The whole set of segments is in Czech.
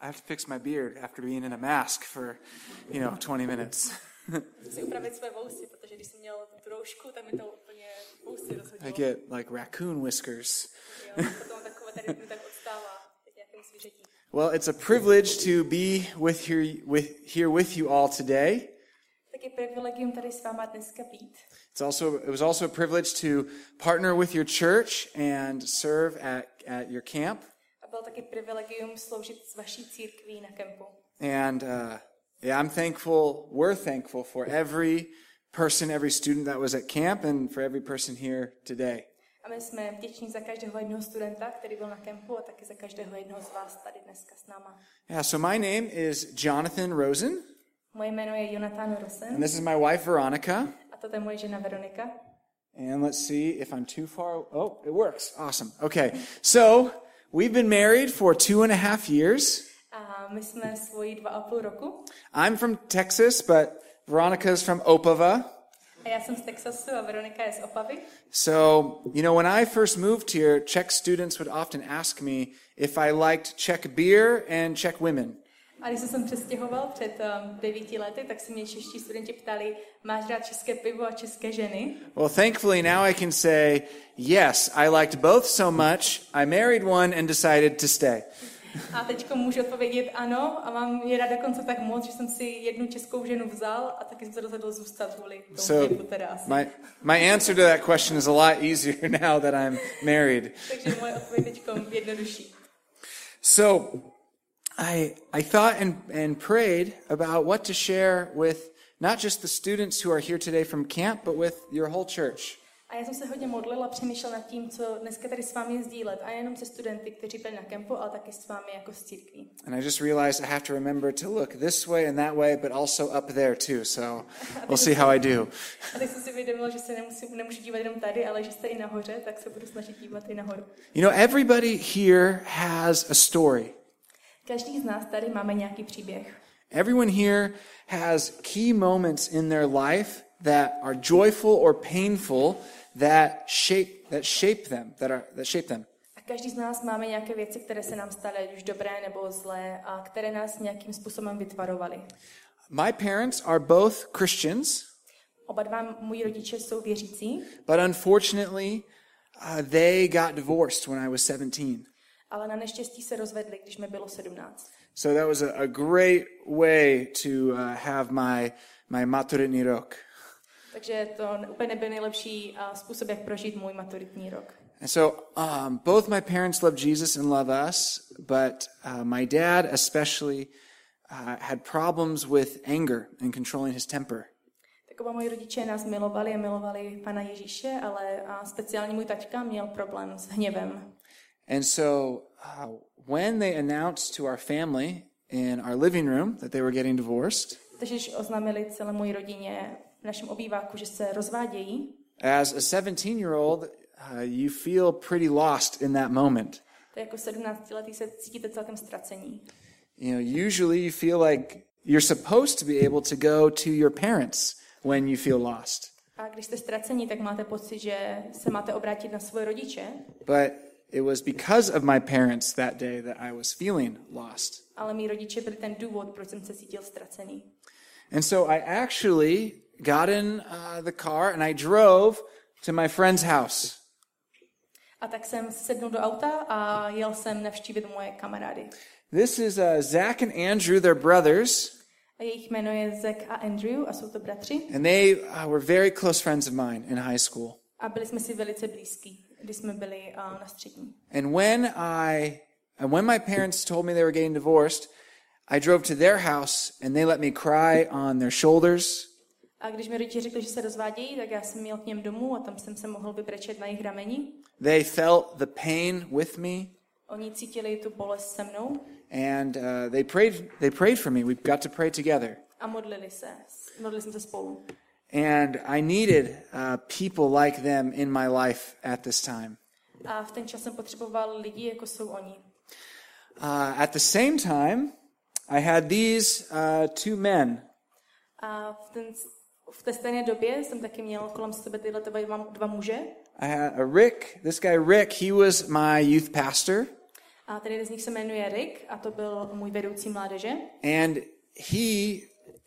I have to fix my beard after being in a mask for, you know, 20 minutes. Chci si upravit své vousy, protože když jsem měl tu roušku, tak mi to úplně vousy I get like raccoon whiskers. Jo, potom takové tady mi tak odstává, jak nějakým zvířetí. Well, it's a privilege to be with here, with, here with you all today. Tak je privilegium tady s váma dneska být. It's also, it was also a privilege to partner with your church and serve at, at your camp. Bylo taky privilegium sloužit s vaší církví na kempu. And uh, yeah, I'm thankful, we're thankful for every person, every student that was at camp and for every person here today. A my jsme vděční za každého jednoho studenta, který byl na kempu a taky za každého jednoho z vás tady dneska s náma. Yeah, so my name is Jonathan Rosen, Moje jméno je Jonathan Rosen and this is my wife Veronica. a toto je moje žena Veronika. And let's see if I'm too far. Oh, it works. Awesome. Okay. So we've been married for two and a half years. A my jsme svoji dva a půl roku. I'm from Texas, but Veronica's from Opava. A já jsem z Texasu a Veronika je z Opavy. So, you know, when I first moved here, Czech students would often ask me if I liked Czech beer and Czech women. A když jsem se přestěhoval před um, devíti lety, tak se mě čeští studenti ptali, máš rád české pivo a české ženy? Well, thankfully now I can say, yes, I liked both so much, I married one and decided to stay. A teď můžu odpovědět ano a mám je rád dokonce tak moc, že jsem si jednu českou ženu vzal a taky jsem se rozhodl zůstat kvůli tomu So teda asi. my, my answer to that question is a lot easier now that I'm married. Takže moje odpověď teď jednodušší. So I, I thought and, and prayed about what to share with not just the students who are here today from camp, but with your whole church. A já jsem se hodně modlila přemýšlela nad tím, co dneska tady s vámi sdílet. A nejenom se studenty, kteří byli na kempu, ale taky s vámi jako s církví. And I just realized I have to remember to look this way and that way, but also up there too. So we'll see how I do. A tak jsem si uvědomila, že se nemusím, nemůžu dívat jenom tady, ale že jste i nahoře, tak se budu snažit dívat i nahoru. You know, everybody here has a story. Každý z nás tady máme nějaký příběh. Everyone here has key moments in their life that are joyful or painful that shape that shape them, that are that shape them. A každý z nás máme nějaké věci, které se nám staly, už dobré nebo zlé, a které nás nějakým způsobem vytvarovaly. My parents are both Christians, Oba dva moji rodiče jsou věřící, but unfortunately, uh, they got divorced when I was 17. ale na neštěstí se rozvedli, když mi bylo 17. So that was a, a great way to uh, have my my maturitní rok. Takže to úplně nebyl nejlepší a, způsob, jak prožít můj maturitní rok. And so um, both my parents love Jesus and love us, but uh, my dad especially uh, had problems with anger and controlling his temper. Tak oba moji rodiče nás milovali a milovali Pana Ježíše, ale a speciálně můj taťka měl problém s hněvem. And so uh, when they announced to our family in our living room that they were getting divorced, Takže když oznámili celé mojí rodině v našem obýváku, že se rozvádějí, as a 17 year old, uh, you feel pretty lost in that moment. tak jako 17 letý se cítíte celkem ztracení. You know, usually you feel like you're supposed to be able to go to your parents when you feel lost. A když jste ztracení, tak máte pocit, že se máte obrátit na svoje rodiče, But it was because of my parents that day that I was feeling lost. ale mý rodiče byli ten důvod, proč jsem se cítil ztracený. And so I actually got in uh, the car and I drove to my friend's house. A tak jsem sednul do auta a jel jsem navštívit moje kamarády. This is uh, Zach and Andrew, their brothers, A jejich jméno je Zack a Andrew a jsou to bratři. and they uh, were very close friends of mine in high school. A byli jsme si velice blízký, když jsme byli na střední. And when I and when my parents told me they were getting divorced, I drove to their house and they let me cry on their shoulders. A když mi rodiče řekli, že se rozvádějí, tak já jsem jel k něm domů a tam jsem se mohl vybrečet na jejich rameni. They felt the pain with me Oni cítili tu bolest se mnou and uh, they prayed they prayed for me. We got to pray together. a modlili se. Modlili jsme se spolu. And I needed uh, people like them in my life at this time. A v ten čas jsem potřeboval lidi, jako jsou oni. Uh, at the same time, I had these uh, two men. A v, ten, v té stejné době jsem taky měl kolem sebe tyhle dva, dva muže. I had a Rick. This guy Rick, he was my youth pastor. A ten jeden z nich se jmenuje Rick a to byl můj vedoucí mládeže. And he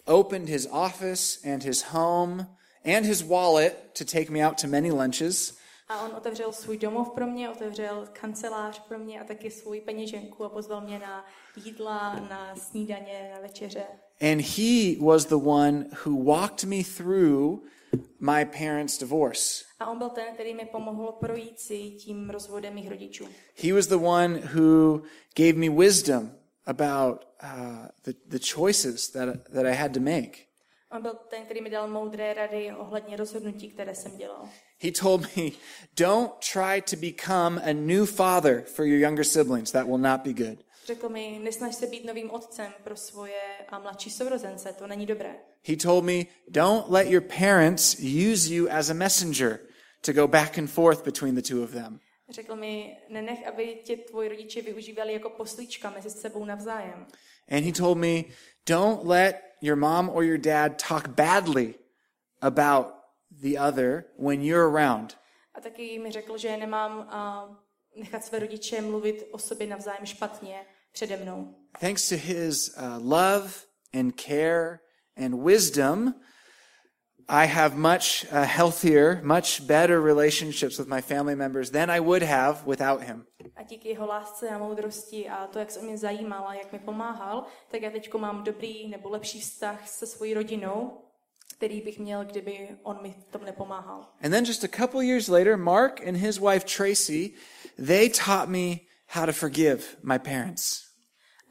opened his office and his home and his wallet to take me out to many lunches. A on otevřel svůj domov pro mě, otevřel kancelář pro mě a taky svůj peněženku a pozval mě na jídla, na snídaně, na večeře. And he was the one who walked me through my parents' divorce. A on byl ten, který mi pomohl projít si tím rozvodem mých rodičů. He was the one who gave me wisdom about uh, the, the choices that, that I had to make. On byl ten, který mi dal moudré rady ohledně rozhodnutí, které jsem dělal. He told me, don't try to become a new father for your younger siblings. That will not be good. Řekl mi, nesnaž se být novým otcem pro svoje a mladší sourozence, to není dobré. He told me, don't let your parents use you as a messenger to go back and forth between the two of them. Řekl mi, nenech, aby tě tvoji rodiče využívali jako poslíčka mezi sebou navzájem. And he told me, don't let your mom or your dad talk badly about the other when you're around. A taky mi řekl, že nemám uh, nechat své rodiče mluvit o sobě navzájem špatně přede mnou. Thanks to his uh, love and care and wisdom, I have much uh, healthier, much better relationships with my family members than I would have without him. A díky jeho lásce a moudrosti a to, jak se o mě zajímal a jak mi pomáhal, tak já teď mám dobrý nebo lepší vztah se svojí rodinou, který bych měl, kdyby on mi tom nepomáhal. And then just a couple years later, Mark and his wife Tracy, they taught me how to forgive my parents.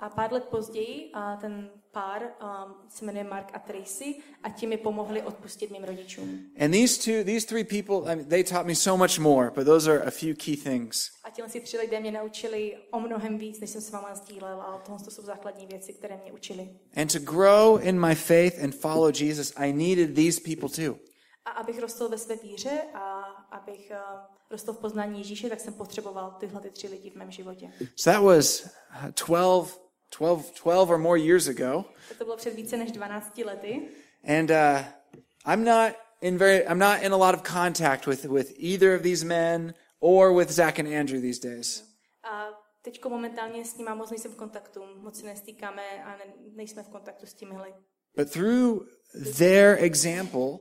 A pár let později a ten pár um, se jmenuje Mark a Tracy a ti mi pomohli odpustit mým rodičům. And these two, these three people, I mean, they taught me so much more, but those are a few key things. A tihle si tři lidé mě naučili o mnohem víc, než jsem s váma sdílel, ale tohle to jsou základní věci, které mě učili. And to grow in my faith and follow Jesus, I needed these people too. A abych rostl ve své víře a abych uh, rostl v poznání Ježíše, tak jsem potřeboval tyhle ty tři lidi v mém životě. So that was uh, 12, 12, 12 or more years ago. To bylo před více než 12 lety. And uh, I'm not in very, I'm not in a lot of contact with, with either of these men or with Zach and Andrew these days. A teďko momentálně s nimi moc nejsem v kontaktu, moc se nestýkáme a ne, nejsme v kontaktu s těmihle. But through their example,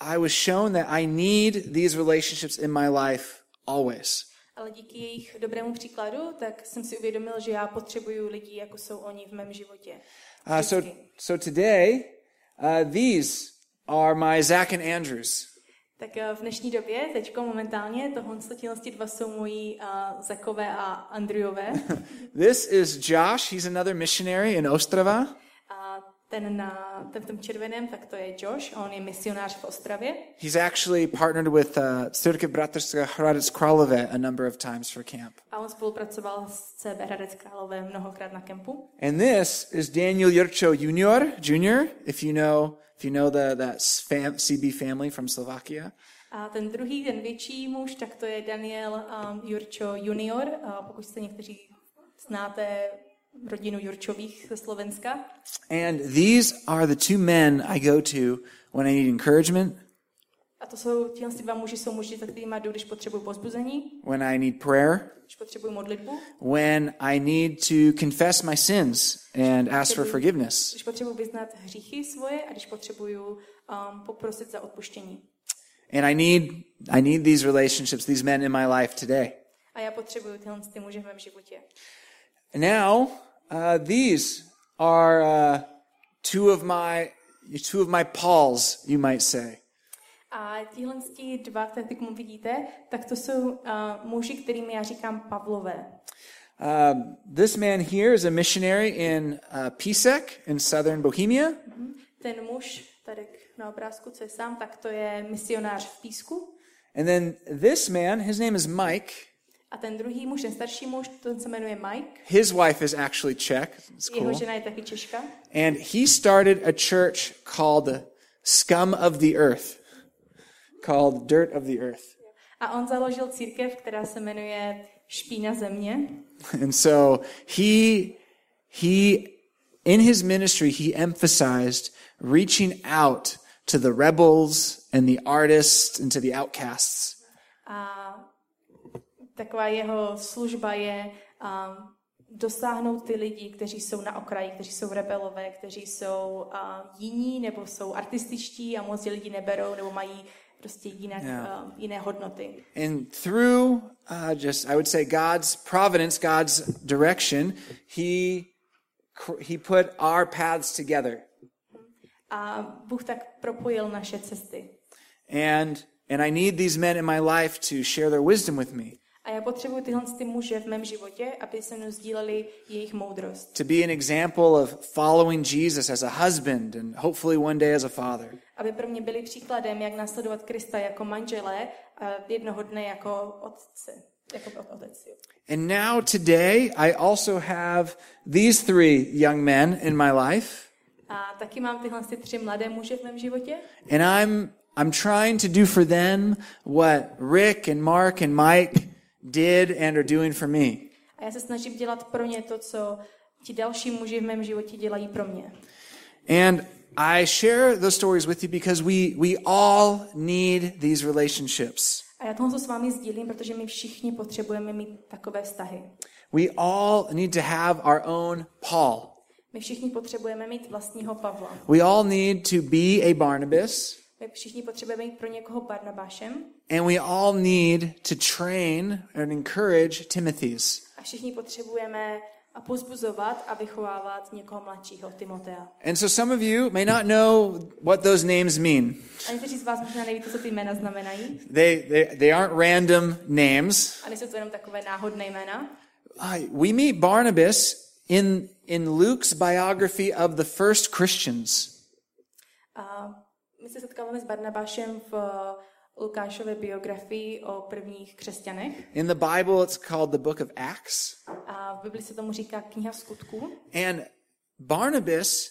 I was shown that I need these relationships in my life always. Ale díky jejich dobrému příkladu, tak jsem si uvědomil, že já potřebuju lidi, jako jsou oni v mém životě. Uh, so, so today, uh, these are my Zach and Andrews. Tak eh, v dnešní době, teďko momentálně, tohle ti dva jsou moji uh, Zakové a Andriové. This is Josh. He's another missionary in Ostrava. Ten na ten v tom červeném, tak to je Josh, on je misionář v Ostravě. He's actually partnered with uh, Církev Bratrska Hradec Králové a number of times for camp. A on spolupracoval s CB Hradec Králové mnohokrát na kempu. And this is Daniel Jurcho Junior, Junior, if you know, if you know the that fam, CB family from Slovakia. A ten druhý, ten větší muž, tak to je Daniel um, Jurčo junior, a pokud jste někteří znáte rodinu Jurčových ze Slovenska. And these are the two men I go to when I need encouragement, A to jsou, dva muži jsou muži, za kterými jdu, když potřebuji pozbuzení, when I need prayer, když potřebuji modlitbu, when I need to confess my sins and ask for forgiveness. když potřebuji vyznat hříchy svoje a když potřebuji um, poprosit za odpuštění. And I need I need these relationships, these men in my life today. A já potřebuji tyhle ty muže v mém životě. Now, uh, these are uh, two of my two of my Pauls, you might say. A tihle ti dva, které teď vidíte, tak to jsou uh, muži, kterým já říkám Pavlové. Uh, this man here is a missionary in uh, Pisek in southern Bohemia, Ten muž tady na obrázku, co je sám, tak to je misionář v Písku. and then this man, his name is Mike. A ten druhý muž, ten starší muž, ten se jmenuje Mike. His wife is actually Czech. It's Jeho cool. žena je taky Češka. And he started a church called Scum of the Earth, called Dirt of the Earth. A on založil církev, která se jmenuje Špína země. And so he he in his ministry he emphasized reaching out to the rebels and the artists and to the outcasts. A taková jeho služba je a dosáhnout ty lidi, kteří jsou na okraji, kteří jsou rebelové, kteří jsou a, jiní nebo jsou artističtí a moc lidi neberou nebo mají prostě jinak, Yeah. a, jiné hodnoty. And through uh, just, I would say, God's providence, God's direction, He He put our paths together, A Bůh tak propojil naše cesty. and and I need these men in my life to share their wisdom with me, A já potřebuji tyhle ty muže v mém životě, aby se mnou sdíleli jejich moudrost. to be an example of following Jesus as a husband, and hopefully one day as a father. Aby pro mě byli příkladem, jak následovat Krista jako manželé a jednoho dne jako otce. Jako. And now today, I also have these three young men in my life, A taky mám ty tři mladé muže v mém životě. and I'm I'm trying to do for them what Rick and Mark and Mike did and are doing for me. A já se snažím dělat pro ně to, co ti další muži v mém životě dělají pro mě. And I share those stories with you because we we all need these relationships. A já tohle s vámi sdílím, protože my všichni potřebujeme mít takové vztahy. We all need to have our own Paul. My všichni potřebujeme mít vlastního Pavla. We all need to be a Barnabas, My všichni potřebujeme mít pro někoho Barnabášem and we all need to train and encourage Timothy's. a všichni potřebujeme a pozbuzovat a vychovávat někoho mladšího, Timotea. And so some of you may not know what those names mean. A někteří z vás možná nevíte, co ty jména znamenají. They, they, they aren't random names. A nejsou to jenom takové náhodné jména. Uh, we meet Barnabas in, in Luke's biography of the first Christians. A my se setkáváme s Barnabášem v eh, Lukášově biografii o prvních křesťanech. In the Bible, it's called the book of Acts. A v Bibli se tomu říká kniha skutků. And Barnabas,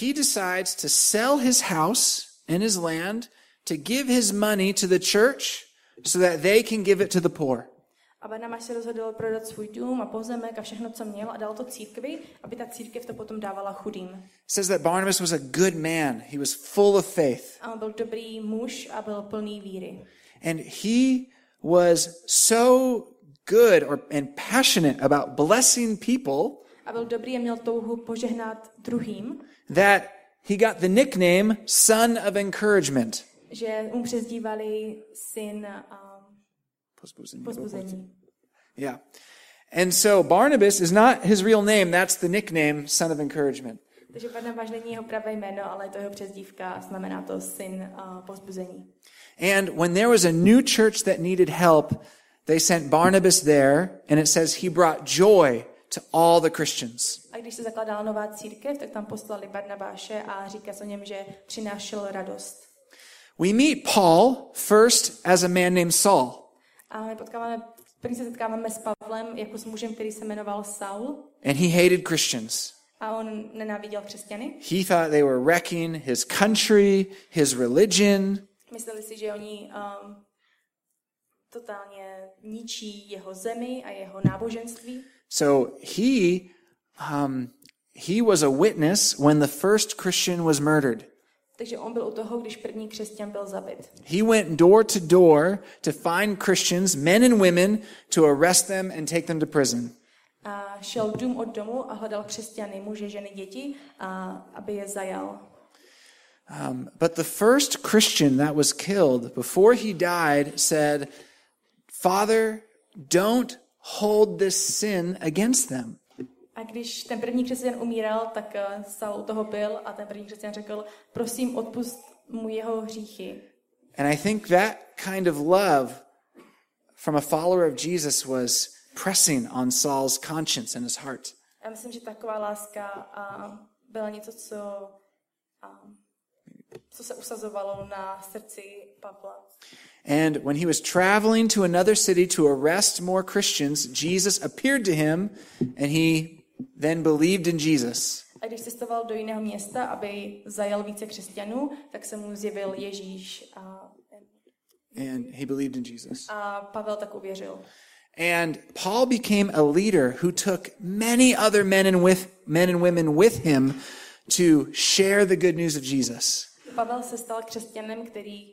he decides to sell his house and his land to give his money to the church so that they can give it to the poor. A Barnabáš se rozhodl prodat svůj dům a pozemek a všechno, co měl a dal to církvi, aby ta církev to potom dávala chudým. It says that Barnabas was a good man. He was full of faith. A on byl dobrý muž a byl plný víry. And he was so good or and passionate about blessing people A byl dobrý a měl touhu požehnat druhým, that he got the nickname son of encouragement. že mu přezdívali syn a pozbuzení. Yeah. And so Barnabas is not his real name, that's the nickname son of encouragement. Takže Barnabáš není jeho pravé jméno, ale je to jeho přezdívka a znamená to syn pozbuzení. And when there was a new church that needed help, they sent Barnabas there, and it says he brought joy to all the Christians. A když se zakládala nová církev, tak tam poslali Barnabáše a říká se o něm, že přinášel radost. We meet Paul first as a man named Saul. A my potkáváme, první se setkáváme s Pavlem jako s mužem, který se jmenoval Saul And he hated Christians. a on nenáviděl křesťany. He thought they were wrecking his country, his religion. Mysleli si, že oni um, totálně ničí jeho zemi a jeho náboženství. So he, um, he was a witness when the first Christian was murdered. Takže on byl u toho, když první křesťan byl zabit. He went door to door to find Christians, men and women, to arrest them and take them to prison. A šel dům od domu a hledal křesťany, muže, ženy, děti, a aby je zajal. Um, but the first Christian that was killed before he died said, Father, don't hold this sin against them. A když ten první křesťan umíral, tak eh, Saul toho byl a ten první křesťan řekl, prosím, odpust mu jeho hříchy. And I think that kind of love from a follower of Jesus was pressing on Saul's conscience and his heart. Já myslím, že taková láska byla něco, co, co se usazovalo na srdci Pavla. And when he was traveling to another city to arrest more Christians, Jesus appeared to him and he then believed in Jesus. A když cestoval do jiného města, aby zajal více křesťanů, tak se mu zjevil Ježíš a, And he believed in Jesus. a Pavel tak uvěřil. And Paul became a leader who took many other men and with men and women with him to share the good news of Jesus. Pavel se stal křesťanem, který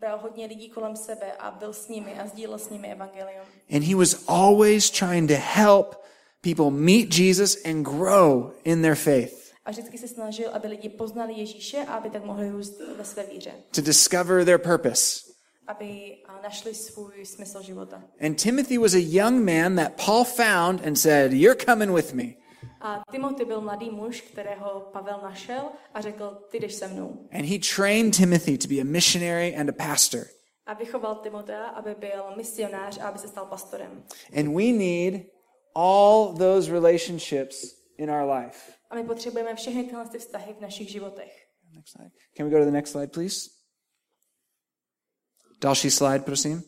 bral hodně lidí kolem sebe a byl s nimi a sdílel s nimi evangelium. And he was always trying to help people meet Jesus and grow in their faith, A vždycky se snažil, aby lidi poznali Ježíše a aby tak mohli růst ve své víře. to discover their purpose. Aby našli svůj smysl života. And Timothy was a young man that Paul found and said, You're coming with me. A Timothy byl mladý muž, kterého Pavel našel a řekl, ty jdeš se mnou. And he trained Timothy to be a missionary and a pastor. A vychoval Timotea, aby byl misionář a aby se stal pastorem. And we need all those relationships in our life. A my potřebujeme všechny tyhle ty vztahy v našich životech. Next slide. Can we go to the next slide, please? Další slide, prosím.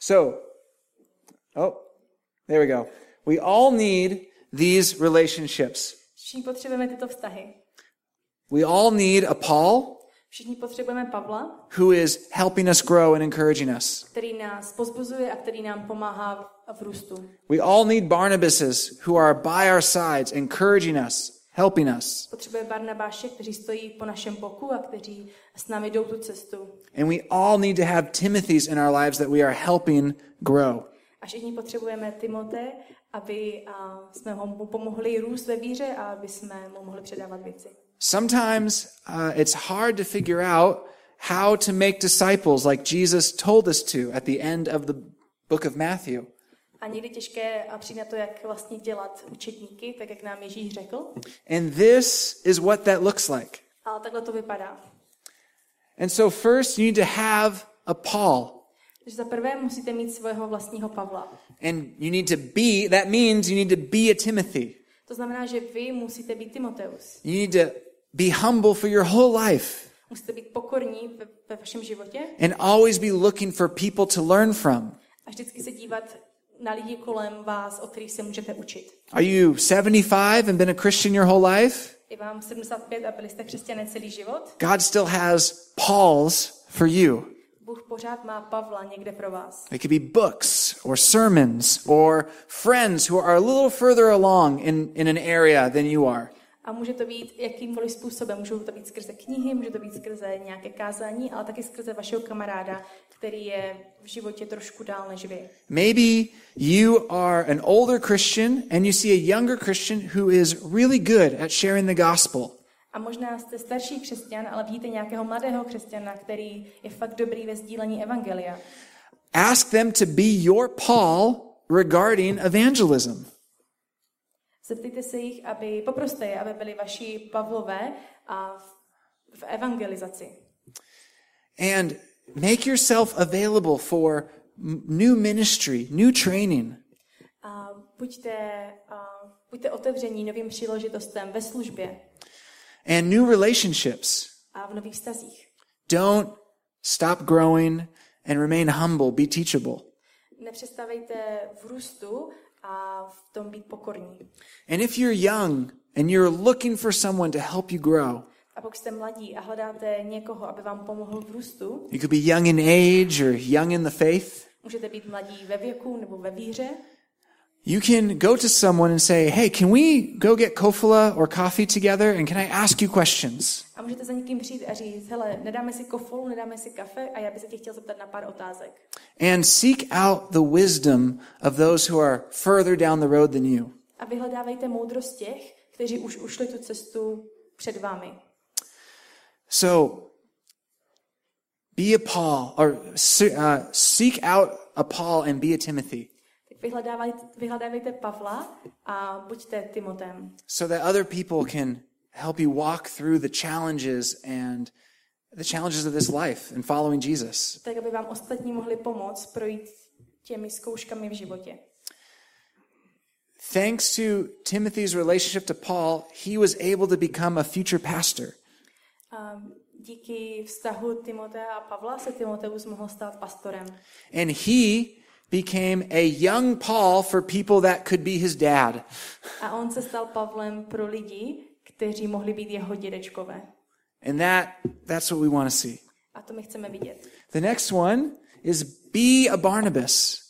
So, oh, there we go. We all need these relationships. Všichni potřebujeme tyto vztahy. We all need a Paul Všichni potřebujeme Pavla, who is helping us grow and encouraging us. který nás pozbuzuje a který nám pomáhá v růstu. We all need Barnabases who are by our sides, encouraging us, helping us. Potřebujeme Barnabáše, kteří stojí po našem boku a kteří s námi jdou tu cestu. And we all need to have Timothys in our lives that we are helping grow. A všichni potřebujeme Timote, aby jsme mu pomohli růst ve víře a aby jsme mu mohli předávat věci. Sometimes uh, it's hard to figure out how to make disciples like Jesus told us to at the end of the book of Matthew. A někdy těžké a přijít na to, jak vlastně dělat učetníky, tak jak nám Ježíš řekl. And this is what that looks like. Ale takhle to vypadá. And so, first, you need to have a Paul. Takže za prvé musíte mít svého vlastního Pavla. And you need to be, that means you need to be a Timothy. To znamená, že vy musíte být Timoteus. You need to be humble for your whole life Musíte být pokorní ve, ve vašem životě and always be looking for people to learn from. a vždycky se dívat na lidi kolem vás, od kterých se můžete učit. Are you 75 and been a Christian your whole life? Je vám 75 a byli jste křesťané celý život. God still has Pauls for you. Bůh pořád má Pavla někde pro vás. They could be books or sermons or friends who are a little further along in, in an area than you are. A může to být jakýmkoliv způsobem. Můžou to být skrze knihy, může to být skrze nějaké kázání, ale taky skrze vašeho kamaráda, který je v životě trošku dál než vy. Maybe you are an older Christian and you see a younger Christian who is really good at sharing the gospel. A možná jste starší křesťan, ale vidíte nějakého mladého křesťana, který je fakt dobrý ve sdílení evangelia. Ask them to be your Paul regarding evangelism. Zeptejte se jich, aby, poproste je, aby byli vaši Pavlové a v, v evangelizaci. And make yourself available for new ministry, new training. A buďte, a buďte otevření novým příležitostem ve službě and new relationships. a v nových vztazích. Don't stop growing and remain humble. Be teachable. Nepřestavejte v růstu a v tom být pokorní. And if you're young and you're looking for someone to help you grow, A pokud jste mladí a hledáte někoho, aby vám pomohl v růstu, you could be young in age or young in the faith. můžete být mladí ve věku nebo ve víře, You can go to someone and say, Hey, can we go get kofula or coffee together? And can I ask you questions? a můžete za někým přijít a říct, hele, nedáme si kofolu, nedáme si kafe a já bych se tě chtěl zeptat na pár otázek. And seek out the wisdom of those who are further down the road than you. A vyhledávejte moudrost těch, kteří už ušli tu cestu před vámi. So be a Paul or uh, seek out a Paul and be a Timothy Vyhledávajte, vyhledávejte Pavla a buďte Timotem, so that other people can help you walk through the challenges and the challenges of this life and following Jesus. tak aby vám ostatní mohli pomoct projít těmi zkouškami v životě. Thanks to Timothy's relationship to Paul, he was able to become a future pastor. A díky vztahu Timotea a Pavla se Timoteus mohl stát pastorem. And he became a young Paul for people that could be his dad. A on se stal Pavlem pro lidi, kteří mohli být jeho dědečkové. And that that's what we want to see. A to my chceme vidět. The next one is be a Barnabas.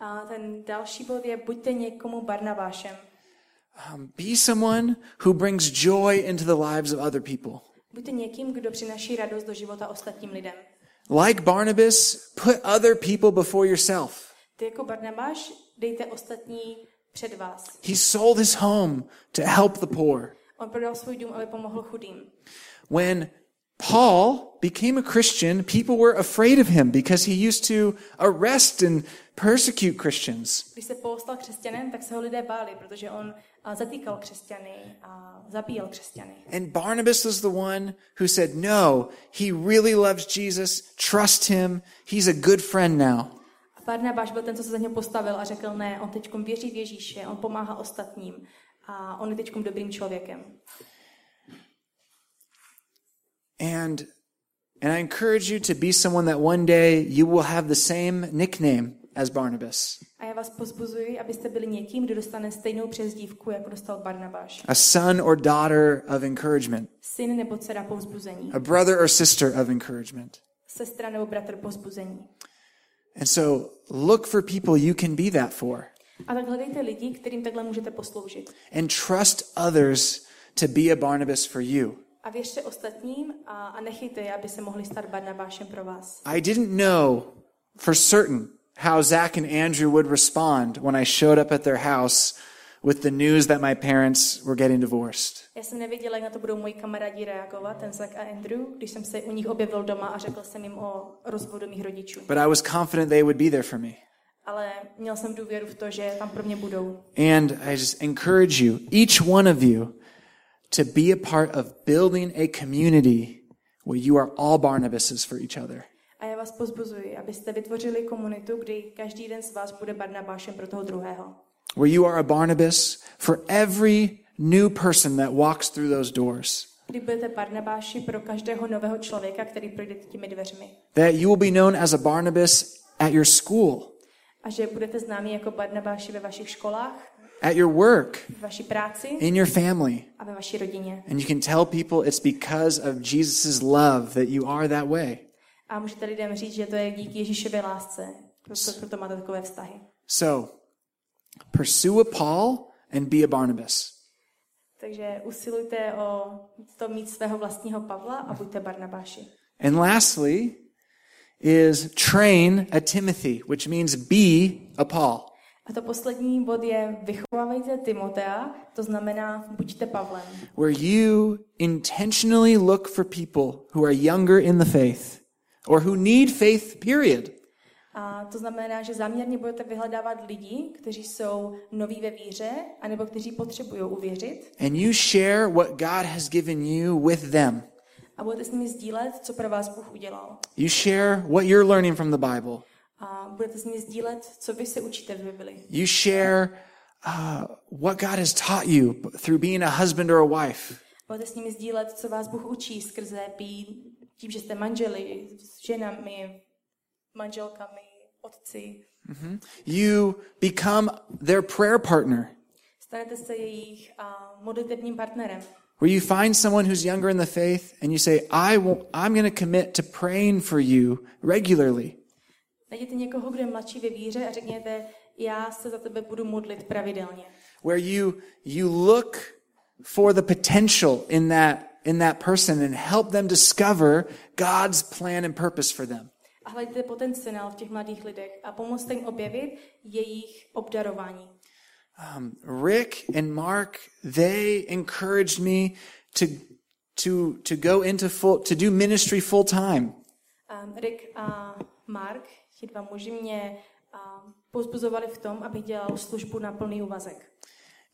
A ten další bod je buďte někomu Barnabášem. Um, be someone who brings joy into the lives of other people. Buďte někým, kdo přináší radost do života ostatním lidem. Like Barnabas, put other people before yourself. Ty jako Barnabáš dejte ostatní před vás. He sold his home to help the poor. On prodal svůj dům, aby pomohl chudým. When Paul became a Christian, people were afraid of him because he used to arrest and persecute Christians. Když se Paul stal křesťanem, tak se ho lidé báli, protože on zatýkal křesťany a zabíjel křesťany. And Barnabas was the one who said, No, he really loves Jesus. Trust him. He's a good friend now. A Barnabáš byl ten, co se za něho postavil a řekl, ne, on teď věří v Ježíše, on pomáhá ostatním a on je teď dobrým člověkem. And and I encourage you to be someone that one day you will have the same nickname as Barnabas. A já vás pozbuzuji, abyste byli někým, kdo dostane stejnou přezdívku, jako dostal Barnabáš. A son or daughter of encouragement. Syn nebo dcera povzbuzení. A brother or sister of encouragement. Sestra nebo bratr povzbuzení. And so look for people you can be that for. A tak hledejte lidi, kterým takhle můžete posloužit. And trust others to be a Barnabas for you. A věřte ostatním a, a nechejte je, aby se mohli stát Barnabášem pro vás. I didn't know for certain how Zach and Andrew would respond when I showed up at their house with the news that my parents were getting divorced. Já jsem nevěděla, jak na to budou moji kamarádi reagovat, ten Zach a Andrew, když jsem se u nich objevil doma a řekl jsem jim o rozvodu mých rodičů. But I was confident they would be there for me. Ale měl jsem důvěru v to, že tam pro mě budou. And I just encourage you, each one of you, to be a part of building a community where you are all Barnabases for each other. A já vás pozbuzuji, abyste vytvořili komunitu, kdy každý den z vás bude Barnabášem pro toho druhého. Where you are a Barnabas for every new person that walks through those doors. Kdy budete Barnabáši pro každého nového člověka, který projde těmi dveřmi. That you will be known as a Barnabas at your school, A že budete známí jako Barnabáši ve vašich školách, at your work, vaší práci in your family. And you can tell people it's because of Jesus' love that you are that way. A můžete lidem říct, že to je díky Ježíšově lásce, proto, proto máte takové vztahy. So, pursue a Paul and be a Barnabas. Takže usilujte o to mít svého vlastního Pavla a buďte Barnabáši. And lastly is train a Timothy, which means be a Paul. A to poslední bod je vychovávejte Timotea, to znamená buďte Pavlem. where you intentionally look for people who are younger in the faith or who need faith, period. A to znamená, že záměrně budete vyhledávat lidi, kteří jsou noví ve víře, anebo kteří potřebují uvěřit. And you share what God has given you with them. A budete s nimi sdílet, co pro vás Bůh udělal. You share what you're learning from the Bible. A budete s nimi sdílet, co vy se učíte v Bibli. You share uh, what God has taught you through being a husband or a wife. Budete s nimi sdílet, co vás Bůh učí skrze být tím, že jste manželi, s ženami, manželkami, otci. You become their prayer partner, Stanete se jejich a, modlitevním partnerem. where you find someone who's younger in the faith and you say, I will, I'm going to commit to praying for you regularly. Najděte někoho, kdo je mladší ve víře a řekněte, já se za tebe budu modlit pravidelně. where you you look for the potential in that in that person and help them discover God's plan and purpose for them. A hledejte potenciál v těch mladých lidech a pomozte jim objevit jejich obdarování. Um, Rick and Mark they encouraged me to to to go into full to do ministry full time. Um, Rick a Mark, ti dva muži, mě um, pozbuzovali v tom, abych dělal službu na plný úvazek.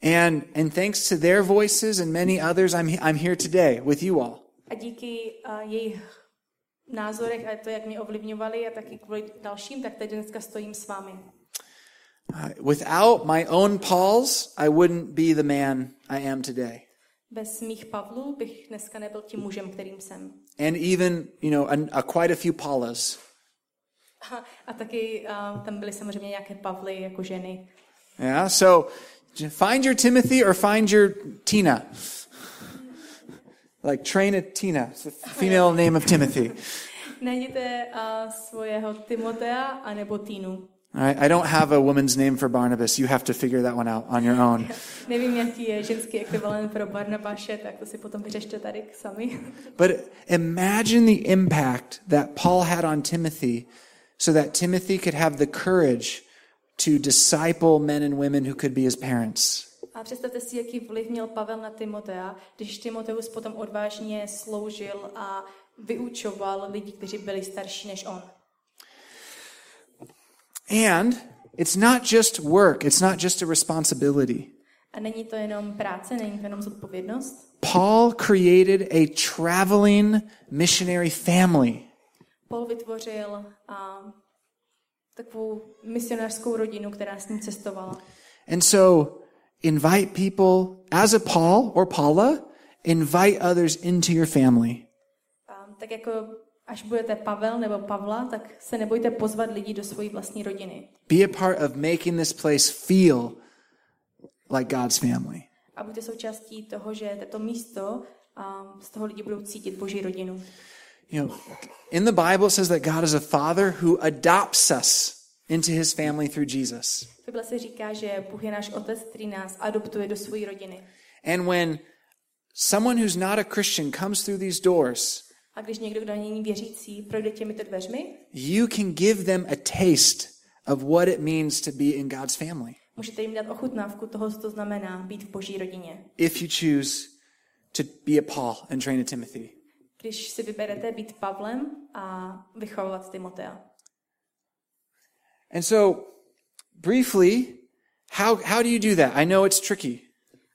And and thanks to their voices and many others I'm I'm here today with you all. A díky uh, jejich názorech a to, jak mě ovlivňovali a taky kvůli dalším, tak tady dneska stojím s vámi. Uh, without my own Pauls, I wouldn't be the man I am today. Bez mých Pavlů bych dneska nebyl tím mužem, kterým jsem. And even, you know, a, a quite a few Paulas. A, a taky uh, tam byly samozřejmě nějaké Pavly jako ženy. Yeah, so find your Timothy or find your Tina. Like train a Tina. It's the female name of Timothy. Najděte uh, svojeho Timotea anebo Týnu. All right? I don't have a woman's name for Barnabas. You have to figure that one out on your own. Nevím, jaký je ženský ekvivalent pro Barnabáše, tak to si potom vyřešte tady sami. But imagine the impact that Paul had on Timothy so that Timothy could have the courage to disciple men and women who could be his parents. A představte si, jaký vliv měl Pavel na Timotea, když Timoteus potom odvážně sloužil a vyučoval lidi, kteří byli starší než on. And it's not just work, it's not just a responsibility. A není to jenom práce, není to jenom zodpovědnost. Paul created a traveling missionary family. Paul vytvořil a, takovou misionářskou rodinu, která s ním cestovala. And so invite people as a Paul or Paula, invite others into your family. A, tak jako až budete Pavel nebo Pavla, tak se nebojte pozvat lidi do své vlastní rodiny. Be a part of making this place feel like God's family. A buďte součástí toho, že toto místo a z toho lidi budou cítit Boží rodinu. You know, in the Bible it says that God is a father who adopts us into his family through Jesus. Bible se říká, že Bůh je náš otec, který nás adoptuje do své rodiny. And when someone who's not a Christian comes through these doors, A když někdo, kdo není věřící, projde těmito dveřmi, you can give them a taste of what it means to be in God's family můžete jim dát ochutnávku toho, co to znamená být v Boží rodině. if you choose to be a Paul and train a Timothy. Když si vyberete být Pavlem a vychovávat Timotea. And so, briefly, how, how do you do that? I know it's tricky.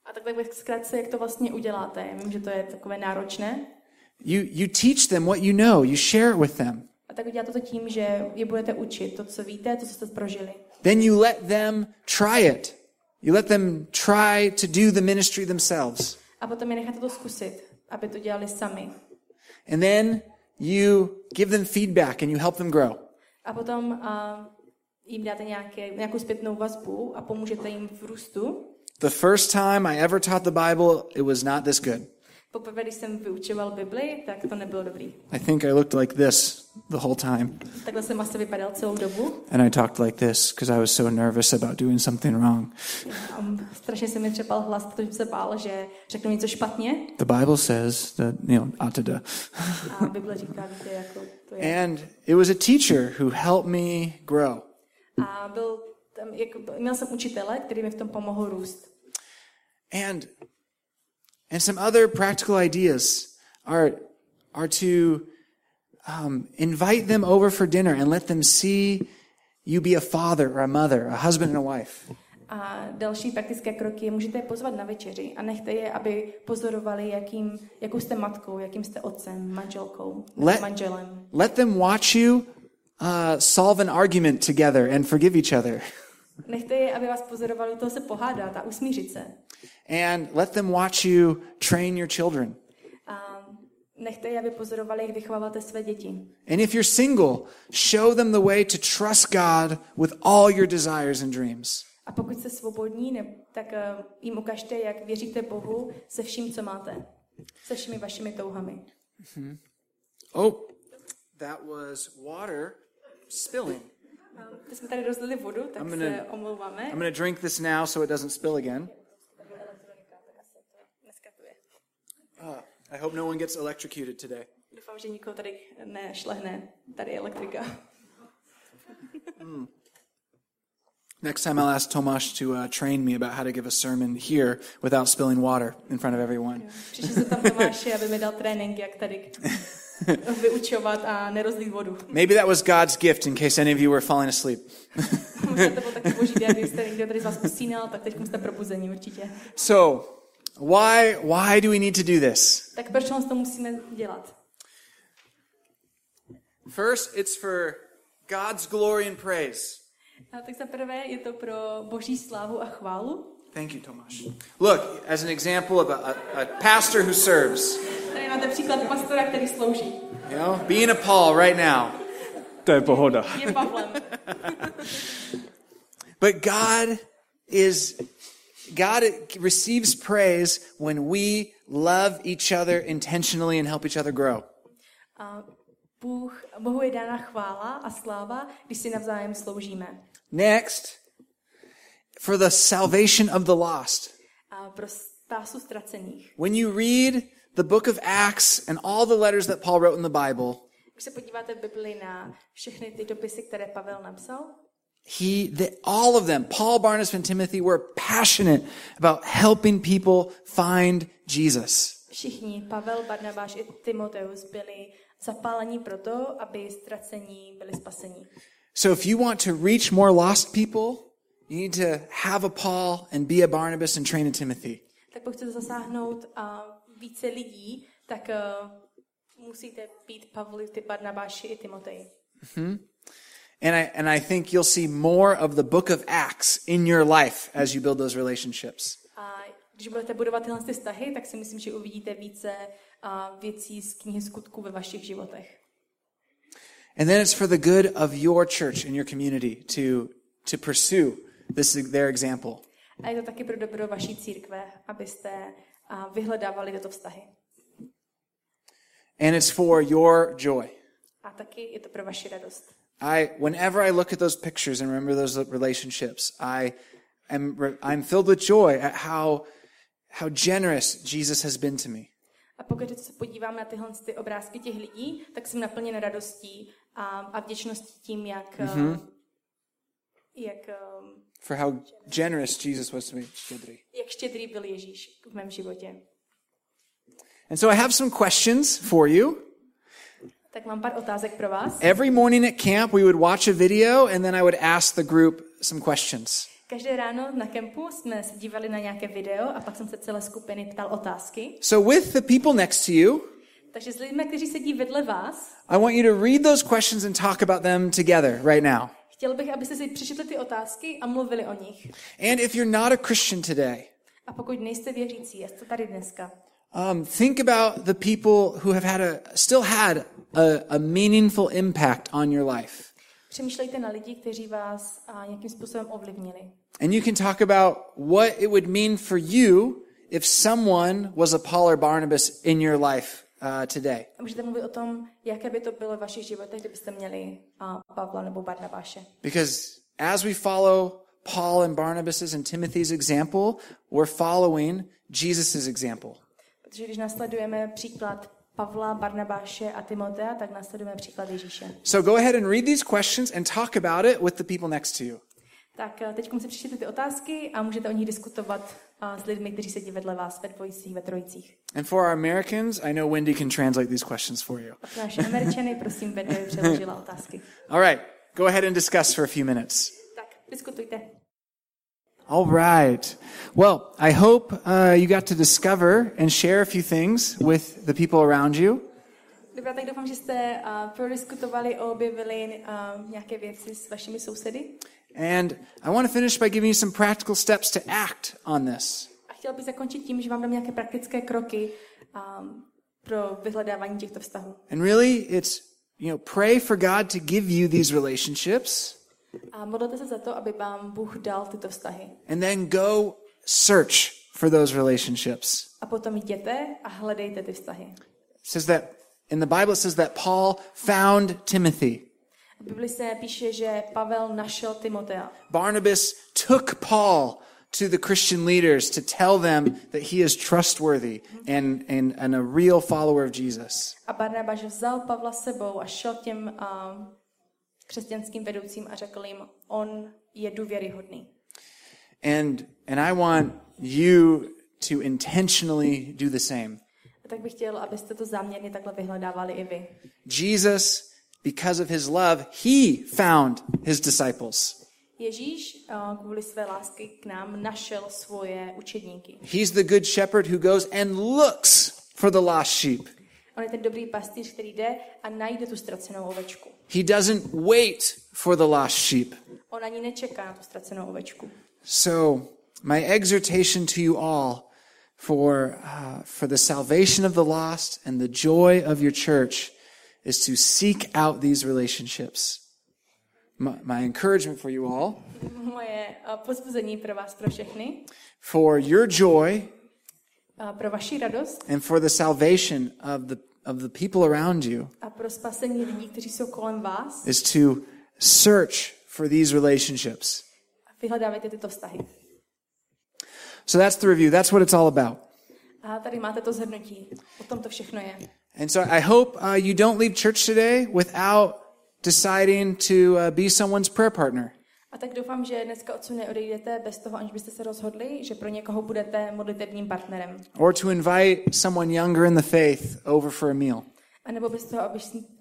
A takhle bych zkrátce, jak to vlastně uděláte. Já vím, že to je takové náročné. You, you teach them what you know, you share it with them. A tak uděláte to tím, že je budete učit to, co víte, to, co jste prožili. Then you let them try it. You let them try to do the ministry themselves. A potom je necháte to zkusit, aby to dělali sami. And then you give them feedback and you help them grow. A potom a, jim dáte nějaké, nějakou zpětnou vazbu a pomůžete jim v růstu. The first time I ever taught the Bible, it was not this good. Poprvé, když jsem vyučoval Bibli, tak to nebylo dobrý. I think I looked like this the whole time. Takhle jsem asi vypadal celou dobu. And I talked like this because I was so nervous about doing something wrong. Strašně se mi třepal hlas, protože jsem se bál, že řeknu něco špatně. The Bible says that, you know, atada. A Bible říká, víte, jako to je. And it was a teacher who helped me grow. A byl tam, jako, měl jsem učitele, který mi v tom pomohl růst. And and some other practical ideas are are to um, invite them over for dinner and let them see you be a father or a mother, a husband and a wife. A další praktické kroky je můžete je pozvat na večeři a nechte je, aby pozorovali, jakým, jakou jste matkou, jakým jste otcem, manželkou, Let- manželem. Let them watch you uh, solve an argument together and forgive each other. Nechte je, aby vás pozorovali, toho se pohádat a usmířit se. And let them watch you train your children. A nechte je, aby pozorovali, jak vychováváte své děti. And if you're single, show them the way to trust God with all your desires and dreams. A pokud jste svobodní, ne, tak uh, jim ukažte, jak věříte Bohu se vším, co máte. Se všemi vašimi touhami. Oh, that was water spilling. Um, jsme tady rozlili vodu, tak I'm se gonna- omlouváme. I'm to drink this now so it doesn't spill again. Uh, I hope no one gets electrocuted today. Doufám, že nikoho tady nešlehne. Tady je elektrika. Next time I'll ask Tomasz to uh, train me about how to give a sermon here without spilling water in front of everyone. Vyučovat a nerozlít vodu. Maybe that was God's gift in case any of you were falling asleep. So, why why do we need to do this? Tak proč to musíme dělat? First, it's for God's glory and praise. A tak za prvé je to pro boží slávu a chválu. Thank you, Tomasz. Look, as an example of a, a, a pastor who serves, máte příklad pastora, který slouží. you know, being a Paul right now. To je pohoda. Je Pavlem. But God is God receives praise when we love each other intentionally and help each other grow. A Bůh, Bohu je dána chvála a sláva, když si navzájem sloužíme. Next, for the salvation of the lost. A pro spásu ztracených. When you read the book of Acts and all the letters that Paul wrote in the Bible, Když se podíváte v Bibli na všechny ty dopisy, které Pavel napsal, he, the, all of them, Paul, Barnabas, and Timothy, were passionate about helping people find Jesus. všichni, Pavel, Barnabáš i Timoteus, byli zapálení pro to, aby ztracení byli spasení. So if you want to reach more lost people, you need to have a Paul and be a Barnabas and train a Timothy. Tak pokud chcete zasáhnout a více lidí, tak uh, musíte být Pavli, ty Barnabáši i Timotej. And I, and I think you'll see more of the book of Acts in your life as you build those relationships. A když budete budovat tyhle ty vztahy, tak si myslím, že uvidíte více uh, věcí z knihy skutků ve vašich životech. And then it's for the good of your church and your community to, to pursue this, their example. A je to taky pro dobro vaší církve, abyste uh, vyhledávali tyto vztahy. And it's for your joy. A taky je to pro vaši radost. I, whenever I look at those pictures and remember those relationships, I am, I'm filled with joy at how, how generous Jesus has been to me. A pokud se podívám na tyhle ty obrázky těch lidí, tak jsem naplněn radostí a, a vděčností tím, jak, mm-hmm. Jak, um, For how generous Jesus was to me. Shedri. jak štědrý byl Ježíš v mém životě. And so I have some questions for you. Tak mám pár otázek pro vás. Every morning at camp, we would watch a video and then I would ask the group some questions. Každé ráno na kempu jsme se dívali na nějaké video a pak jsem se celé skupiny ptal otázky. So with the people next to you, Takže s lidmi, kteří sedí vedle vás, I want you to read those questions and talk about them together right now. Chtěl bych, abyste si přečetli ty otázky a mluvili o nich. And if you're not a Christian today, A pokud nejste věřící, jste tady dneska, um, think about the people who have had a, still had a, a meaningful impact on your life. přemýšlejte na lidi, kteří vás a, nějakým způsobem ovlivnili. And you can talk about what it would mean for you if someone was a Paul or Barnabas in your life uh, today. Můžete mluvit o tom, jaké by to bylo v vašich životech, kdybyste měli a, Pavla nebo Barnabáše. Because as we follow Paul and Barnabas's and Timothy's example, we're following Jesus' example. Protože když následujeme příklad Pavla, Barnabáše a Timotea, tak následujeme příklad Ježíše. So go ahead and read these questions and talk about it with the people next to you. Tak teď si přečtěte ty otázky a můžete o nich diskutovat s lidmi, kteří sedí vedle vás ve dvojicích, ve trojicích. And for our Americans, I know Wendy can translate these questions for you. Pro naše Američany, prosím, Wendy přeložila otázky. All right, go ahead and discuss for a few minutes. Tak, diskutujte. All right. Well, I hope uh, you got to discover and share a few things with the people around you. Dobrá, tak doufám, že jste uh, prodiskutovali a objevili uh, nějaké věci s vašimi sousedy. And I want to finish by giving you some practical steps to act on this. A chtěla bych zakončit tím, že vám dám nějaké praktické kroky um, pro vyhledávání těchto vztahů. And really, it's, you know, pray for God to give you these relationships A modlete se za to, aby vám Bůh dal tyto vztahy. and then go search for those relationships. A potom jděte a hledejte ty vztahy. It says that in the Bible it says that Paul found Timothy. V Bibli se píše, že Pavel našel Timotea. Barnabas took Paul to the Christian leaders to tell them that he is trustworthy and, and, and a real follower of Jesus. A Barnabáš vzal Pavla sebou a šel těm um, křesťanským vedoucím a řekl jim, on je důvěryhodný. And, and I want you to intentionally do the same. Tak bych chtěl, abyste to záměrně takhle vyhledávali i vy. Jesus, because of his love, he found his disciples. Ježíš uh, kvůli své lásky k nám našel svoje učedníky. He's the good shepherd who goes and looks for the lost sheep. On je ten dobrý pastýř, který jde a najde tu ztracenou ovečku. He doesn't wait for the lost sheep. On ani nečeká na tu ztracenou ovečku. So, my exhortation to you all for, uh, for the salvation of the lost and the joy of your church is to seek out these relationships. My, my encouragement for you all, Moje uh, pozbuzení pro vás, pro všechny, for your joy uh, pro vaši radost and for the salvation of the, of the people around you, a pro spasení lidí, kteří jsou kolem vás, is to search for these relationships. Vyhledávejte tyto vztahy. So that's the review. That's what it's all about. A tady máte to zhrnutí. O tom to všechno je. And so I hope uh, you don't leave church today without deciding to uh, be someone's prayer partner. A tak doufám, že dneska odsud neodejdete bez toho, aniž byste se rozhodli, že pro někoho budete modlitebním partnerem. or to invite someone younger in the faith over for a meal. A nebo bez toho,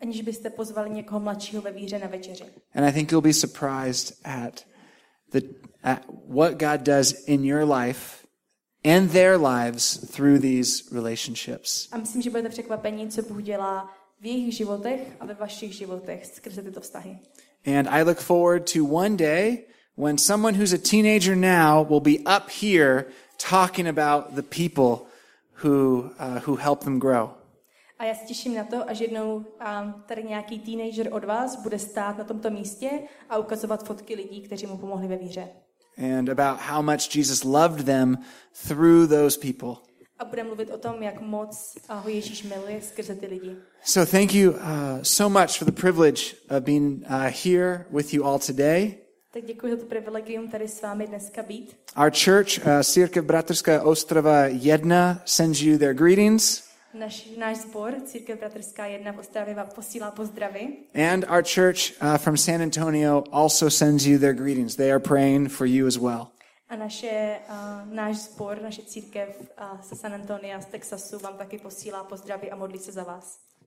aniž byste pozvali někoho mladšího ve víře na večeři. And I think you'll be surprised at the at what God does in your life and their lives through these relationships. A myslím, že budete překvapení, co Bůh dělá v jejich životech a ve vašich životech skrze tyto vztahy. And I look forward to one day when someone who's a teenager now will be up here talking about the people who uh, who help them grow. A já se těším na to, až jednou um, tady nějaký teenager od vás bude stát na tomto místě a ukazovat fotky lidí, kteří mu pomohli ve víře. and about how much Jesus loved them through those people. A bude mluvit o tom, jak moc ho Ježíš miluje skrze ty lidi. So thank you uh, so much for the privilege of being uh, here with you all today. Tak děkuji za to privilegium tady s vámi dneska být. Our church, uh, Církev Bratrská Ostrava 1, sends you their greetings. Naš, náš sbor, Církev Bratrská jedna v Ostravě, vám posílá pozdravy. And our church uh, from San Antonio also sends you their greetings. They are praying for you as well. A naše, uh, náš sbor, naše církev uh, ze San Antonia, z Texasu vám taky posílá pozdravy a modlí se za vás.